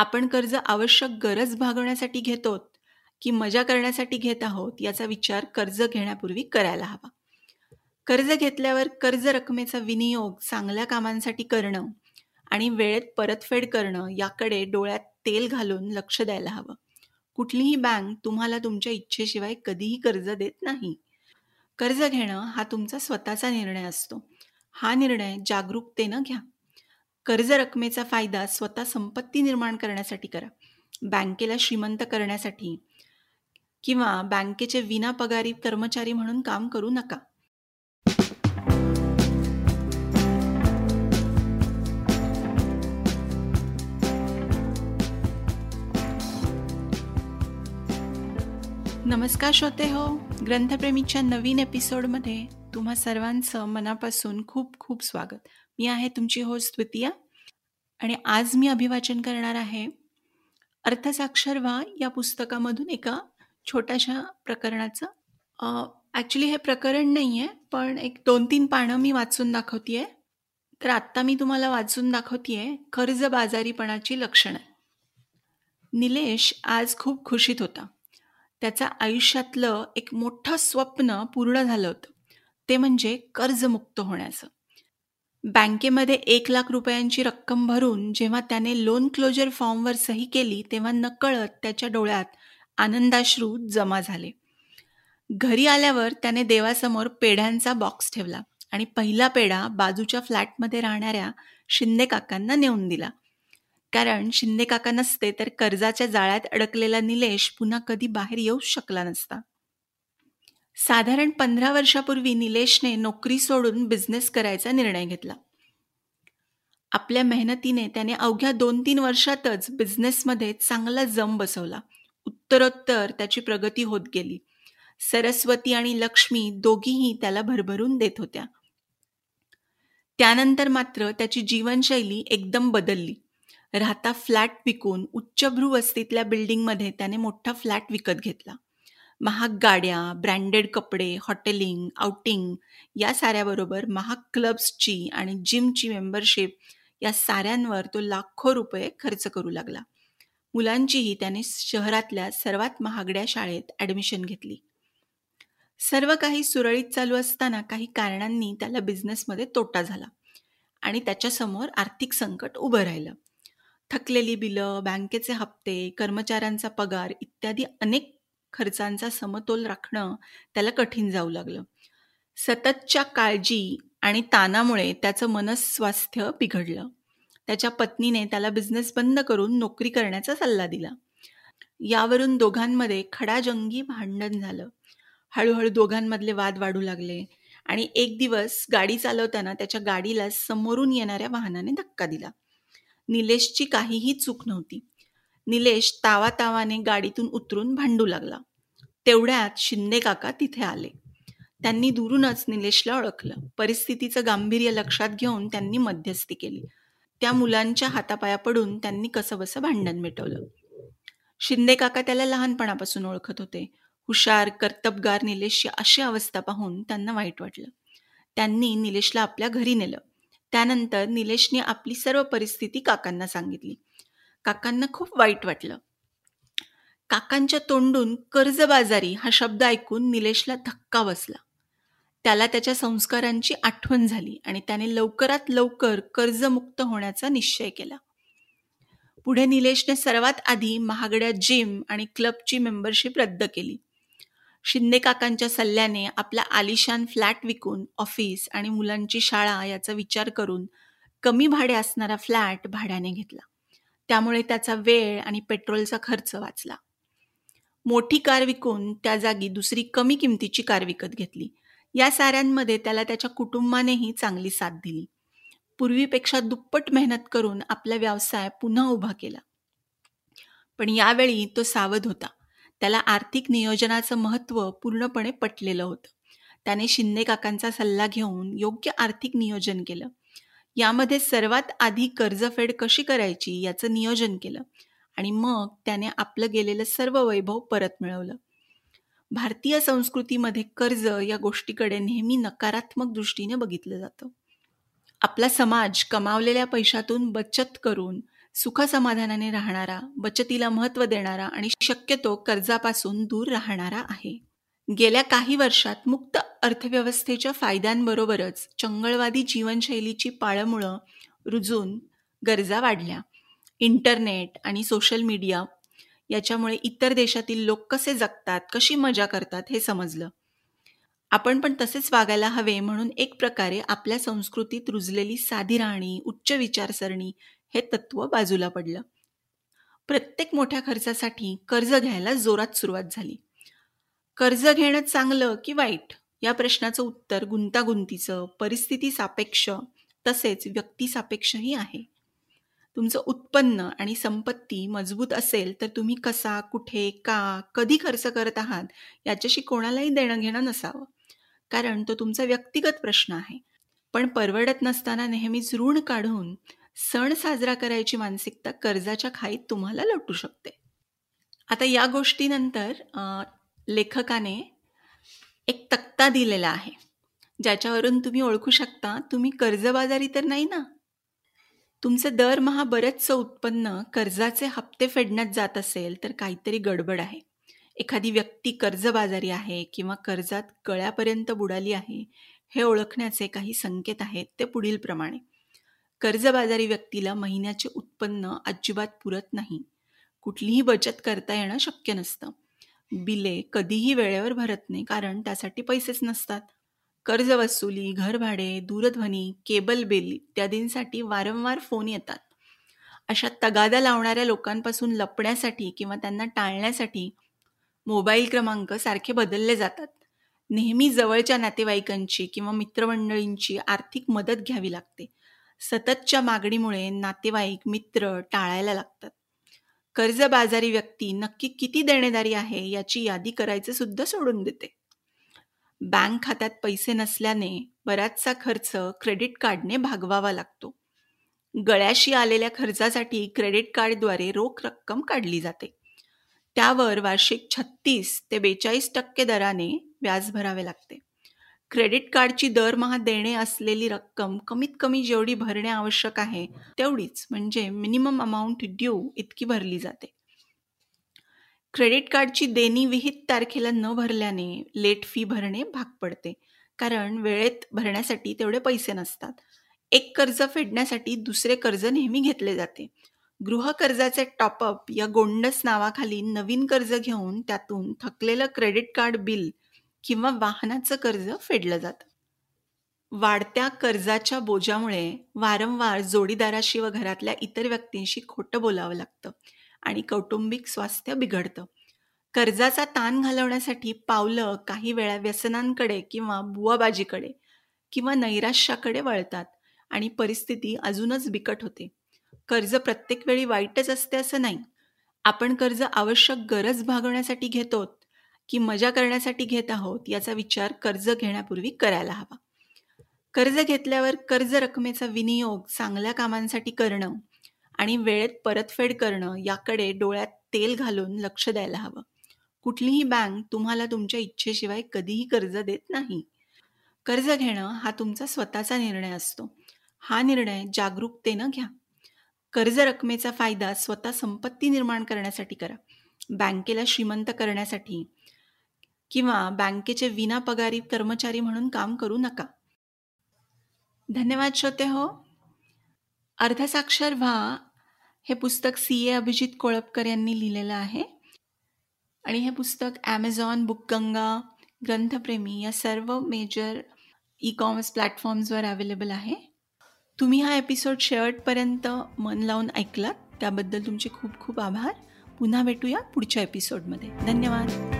आपण कर्ज आवश्यक गरज भागवण्यासाठी घेतो की मजा करण्यासाठी घेत आहोत याचा विचार कर्ज घेण्यापूर्वी करायला हवा. कर्ज घेतल्यावर कर्ज रकमेचा विनियोग चांगल्या कामांसाठी करणं आणि वेळेत परतफेड करणं याकडे डोळ्यात तेल घालून लक्ष द्यायला हवं. कुठलीही बँक तुम्हाला तुमच्या इच्छेशिवाय कधीही कर्ज देत नाही. कर्ज घेणं हा तुमचा स्वतःचा निर्णय असतो. हा निर्णय जागरूकतेनं घ्या. कर्ज रकमेचा फायदा स्वतः संपत्ती निर्माण करण्यासाठी करा. बँकेला श्रीमंत करण्यासाठी किंवा बँकेचे विनापगारी कर्मचारी म्हणून काम करू नका. नमस्कार श्रोते हो. ग्रंथप्रेमीच्या नवीन एपिसोडमध्ये तुम्हा सर्वांचं मनापासून खूप खूप स्वागत. मी आहे तुमची होस्ट द्वितीया आणि आज मी अभिवाचन करणार आहे अर्थसाक्षर व्हा या पुस्तकामधून एका छोट्याशा प्रकरणाचं. ॲक्च्युली हे प्रकरण नाही आहे पण एक दोन तीन पानं मी वाचून दाखवते आहे तर आत्ता मी तुम्हाला वाचून दाखवते आहे कर्जबाजारीपणाची लक्षणं. निलेश आज खूप खुशीत होता. त्याचं आयुष्यातलं एक मोठं स्वप्न पूर्ण झालं होतं. ते म्हणजे कर्जमुक्त होण्याचं. बँकेमध्ये एक लाख रुपयांची रक्कम भरून जेव्हा त्याने लोन क्लोजर फॉर्मवर सही केली तेव्हा नकळत त्याच्या डोळ्यात आनंदाश्रू जमा झाले. घरी आल्यावर त्याने देवासमोर पेढ्यांचा बॉक्स ठेवला आणि पहिला पेढा बाजूच्या फ्लॅटमध्ये राहणाऱ्या शिंदे काकांना नेऊन दिला. कारण शिंदे काका नसते तर कर्जाच्या जाळ्यात अडकलेला निलेश पुन्हा कधी बाहेर येऊ शकला नसता. साधारण पंधरा वर्षापूर्वी निलेशने नोकरी सोडून बिझनेस करायचा निर्णय घेतला. आपल्या मेहनतीने त्याने अवघ्या दोन तीन वर्षातच बिझनेसमध्ये चांगला जम बसवला. उत्तरोत्तर त्याची प्रगती होत गेली. सरस्वती आणि लक्ष्मी दोघीही त्याला भरभरून देत होत्या. त्यानंतर मात्र त्याची जीवनशैली एकदम बदलली. राहता फ्लॅट विकून उच्चभ्रू वस्तीतल्या बिल्डिंगमध्ये त्याने मोठा फ्लॅट विकत घेतला. महाग गाड्या ब्रँडेड कपडे हॉटेलिंग आउटिंग या साऱ्याबरोबर महाग क्लब्सची आणि जिमची मेंबरशिप या साऱ्यांवर तो लाखो रुपये खर्च करू लागला. मुलांचीही त्याने शहरातल्या सर्वात महागड्या शाळेत ॲडमिशन घेतली. सर्व काही सुरळीत चालू असताना काही कारणांनी त्याला बिझनेसमध्ये तोटा झाला आणि त्याच्यासमोर आर्थिक संकट उभं राहिलं. थकलेली बिलं बँकेचे हप्ते कर्मचाऱ्यांचा पगार इत्यादी अनेक खर्चांचा समतोल राखणं त्याला कठीण जाऊ लागलं. सततच्या काळजी आणि ताणामुळे त्याचं मनस्वास्थ्य बिघडलं. त्याच्या पत्नीने त्याला बिझनेस बंद करून नोकरी करण्याचा सल्ला दिला. यावरून दोघांमध्ये खडाजंगी भांडण झालं. हळूहळू दोघांमधले वाद वाढू लागले आणि एक दिवस गाडी चालवताना त्याच्या गाडीला समोरून येणाऱ्या वाहनाने धक्का दिला. निलेशची काहीही चूक नव्हती. निलेश तावा तावाने गाडीतून उतरून भांडू लागला. तेवढ्यात शिंदे काका तिथे आले. त्यांनी दुरूनच निलेशला ओळखलं. परिस्थितीचं गांभीर्य लक्षात घेऊन त्यांनी मध्यस्थी केली. त्या मुलांच्या हातापाया पडून त्यांनी कसंबसं भांडण मिटवलं. शिंदे काका त्याला लहानपणापासून ओळखत होते. हुशार कर्तबगार निलेशची अशी अवस्था पाहून त्यांना वाईट वाटलं. त्यांनी निलेशला आपल्या घरी नेलं. त्यानंतर निलेशने आपली सर्व परिस्थिती काकांना सांगितली. काकांना खूप वाईट वाटलं. काकांच्या तोंडून कर्जबाजारी हा शब्द ऐकून निलेशला धक्का बसला. त्याला त्याच्या संस्कारांची आठवण झाली आणि त्याने लवकरात लवकर कर्जमुक्त होण्याचा निश्चय केला. पुढे निलेशने सर्वात आधी महागड्या जिम आणि क्लबची मेंबरशिप रद्द केली. शिंदे काकांच्या सल्ल्याने आपला आलिशान फ्लॅट विकून ऑफिस आणि मुलांची शाळा याचा विचार करून कमी भाडे असणारा फ्लॅट भाड्याने घेतला. त्यामुळे त्याचा वेळ आणि पेट्रोलचा खर्च वाचला. मोठी कार विकून त्या जागी दुसरी कमी किमतीची कार विकत घेतली. या साऱ्यांमध्ये त्याला त्याच्या कुटुंबानेही चांगली साथ दिली. पूर्वीपेक्षा दुप्पट मेहनत करून आपला व्यवसाय पुन्हा उभा केला. पण यावेळी तो सावध होता. त्याला आर्थिक नियोजनाचं महत्त्व पूर्णपणे पटलेलं होतं. त्याने शिंदे काकांचा सल्ला घेऊन योग्य आर्थिक नियोजन केलं. यामध्ये सर्वात आधी कर्जफेड कशी करायची याचं नियोजन केलं आणि मग त्याने आपलं गेलेलं सर्व वैभव परत मिळवलं. भारतीय संस्कृतीमध्ये कर्ज या गोष्टीकडे नेहमी नकारात्मक दृष्टीने बघितलं जातं. आपला समाज कमावलेल्या पैशातून बचत करून सुखसमाधानाने राहणारा बचतीला महत्त्व देणारा आणि शक्यतो कर्जापासून दूर राहणारा आहे. गेल्या काही वर्षात मुक्त अर्थव्यवस्थेच्या फायद्यांबरोबरच चंगळवादी जीवनशैलीची पाळमुळं रुजून गरजा वाढल्या. इंटरनेट आणि सोशल मीडिया याच्यामुळे इतर देशातील लोक कसे जगतात कशी मजा करतात हे समजलं. आपण पण तसेच वागायला हवे म्हणून एक प्रकारे आपल्या संस्कृतीत रुजलेली साधी राहणी उच्च विचारसरणी हे तत्व बाजूला पडलं. प्रत्येक मोठ्या खर्चासाठी कर्ज घ्यायला जोरात सुरुवात झाली. कर्ज घेणं चांगलं की वाईट या प्रश्नाचं उत्तर गुंतागुंतीचं परिस्थिती सापेक्ष तसेच व्यक्तिसापेक्षही आहे. तुमचं उत्पन्न आणि संपत्ती मजबूत असेल तर तुम्ही कसा कुठे का कधी खर्च करत आहात याच्याशी कोणालाही देणं घेणं नसावं. कारण तो तुमचा व्यक्तिगत प्रश्न आहे. पण परवडत नसताना नेहमीच ऋण काढून सण साजरा करायची मानसिकता कर्जाच्या खाईत तुम्हाला लटू शकते. आता या गोष्टीनंतर लेखकाने एक तक्ता दिलेला आहे. ज्याच्यावरून तुम्ही ओळखू शकता तुम्ही कर्जबाजारी तर नाही ना? तुमचं दरमहा बरंचसं उत्पन्न कर्जाचे हप्ते फेडण्यात जात असेल तर काहीतरी गडबड आहे. एखादी व्यक्ती कर्जबाजारी आहे किंवा कर्जात गळ्यापर्यंत बुडाली आहे हे ओळखण्याचे काही संकेत आहेत ते पुढील प्रमाणे कर्जबाजारी व्यक्तीला महिन्याचे उत्पन्न अजिबात पुरत नाही. कुठलीही बचत करता येणं शक्य नसतं. बिले कधीही वेळेवर भरत नाही कारण त्यासाठी पैसेच नसतात. कर्ज वसुली घरभाडे दूरध्वनी केबल बिल इत्यादींसाठी वारंवार फोन येतात. अशा तगादा लावणाऱ्या लोकांपासून लपण्यासाठी किंवा त्यांना टाळण्यासाठी मोबाईल क्रमांक सारखे बदलले जातात. नेहमी जवळच्या नातेवाईकांची किंवा मित्रमंडळींची आर्थिक मदत घ्यावी लागते. सततच्या मागणीमुळे नातेवाईक मित्र टाळायला लागतात. कर्जबाजारी व्यक्ती नक्की किती देणेदारी आहे याची यादी करायचं सुद्धा सोडून देते. बँक खात्यात पैसे नसल्याने बराचसा खर्च क्रेडिट कार्डने भागवावा लागतो. गळ्याशी आलेल्या खर्चासाठी क्रेडिट कार्डद्वारे रोख रक्कम काढली जाते. त्यावर वार्षिक छत्तीस ते बेचाळीस टक्के दराने व्याज भरावे लागते. क्रेडिट कार्डची दरमहा देणे असलेली रक्कम कमीत कमी जेवढी भरणे आवश्यक आहे तेवढीच म्हणजे मिनिमम अमाऊंट ड्यू इतकी भरली जाते. क्रेडिट कार्डची देणी विहित तारखेला न भरल्याने लेट फी भरणे भाग पडते कारण वेळेत भरण्यासाठी तेवढे पैसे नसतात. एक कर्ज फेडण्यासाठी दुसरे कर्ज नेहमी घेतले जाते. गृहकर्जाचे टॉपअप या गोंडस नावाखाली नवीन कर्ज घेऊन त्यातून थकलेलं क्रेडिट कार्ड बिल किंवा वाहनाचं कर्ज फेडलं जातं. वाढत्या कर्जाच्या बोजामुळे वारंवार जोडीदाराशी व घरातल्या इतर व्यक्तींशी खोटं बोलावं लागतं आणि कौटुंबिक स्वास्थ्य बिघडतं. कर्जाचा ताण घालवण्यासाठी पावलं काही वेळा व्यसनांकडे किंवा बुवाबाजीकडे किंवा नैराश्याकडे वळतात आणि परिस्थिती अजूनच बिकट होते. कर्ज प्रत्येक वेळी वाईटच असते असं नाही. आपण कर्ज आवश्यक गरज भागवण्यासाठी घेतो की मजा करण्यासाठी घेत आहोत याचा विचार कर्ज घेण्यापूर्वी करायला हवा. कर्ज घेतल्यावर कर्ज रकमेचा विनियोग चांगल्या कामांसाठी करणं आणि वेळेत परतफेड करणं याकडे डोळ्यात तेल घालून लक्ष द्यायला हवं. कुठलीही बँक तुम्हाला तुमच्या इच्छेशिवाय कधीही कर्ज देत नाही. कर्ज घेणं हा तुमचा स्वतःचा निर्णय असतो. हा निर्णय जागरूकतेनं घ्या. कर्ज रकमेचा फायदा स्वतः संपत्ती निर्माण करण्यासाठी करा. बँकेला श्रीमंत करण्यासाठी किंवा बँकेचे विनापगारी कर्मचारी म्हणून काम करू नका. धन्यवाद श्रोते हो. अर्धसाक्षर व्हा हे पुस्तक सी ए अभिजित कोळपकर यांनी लिहिलेलं आहे. आणि हे पुस्तक ॲमेझॉन बुकगंगा ग्रंथप्रेमी या सर्व मेजर ई कॉमर्स प्लॅटफॉर्म्सवर अवेलेबल आहे. तुम्ही हा एपिसोड शेवटपर्यंत मन लावून ऐकलात त्याबद्दल तुमचे खूप खूप आभार. पुन्हा भेटूया पुढच्या एपिसोडमध्ये धन्यवाद.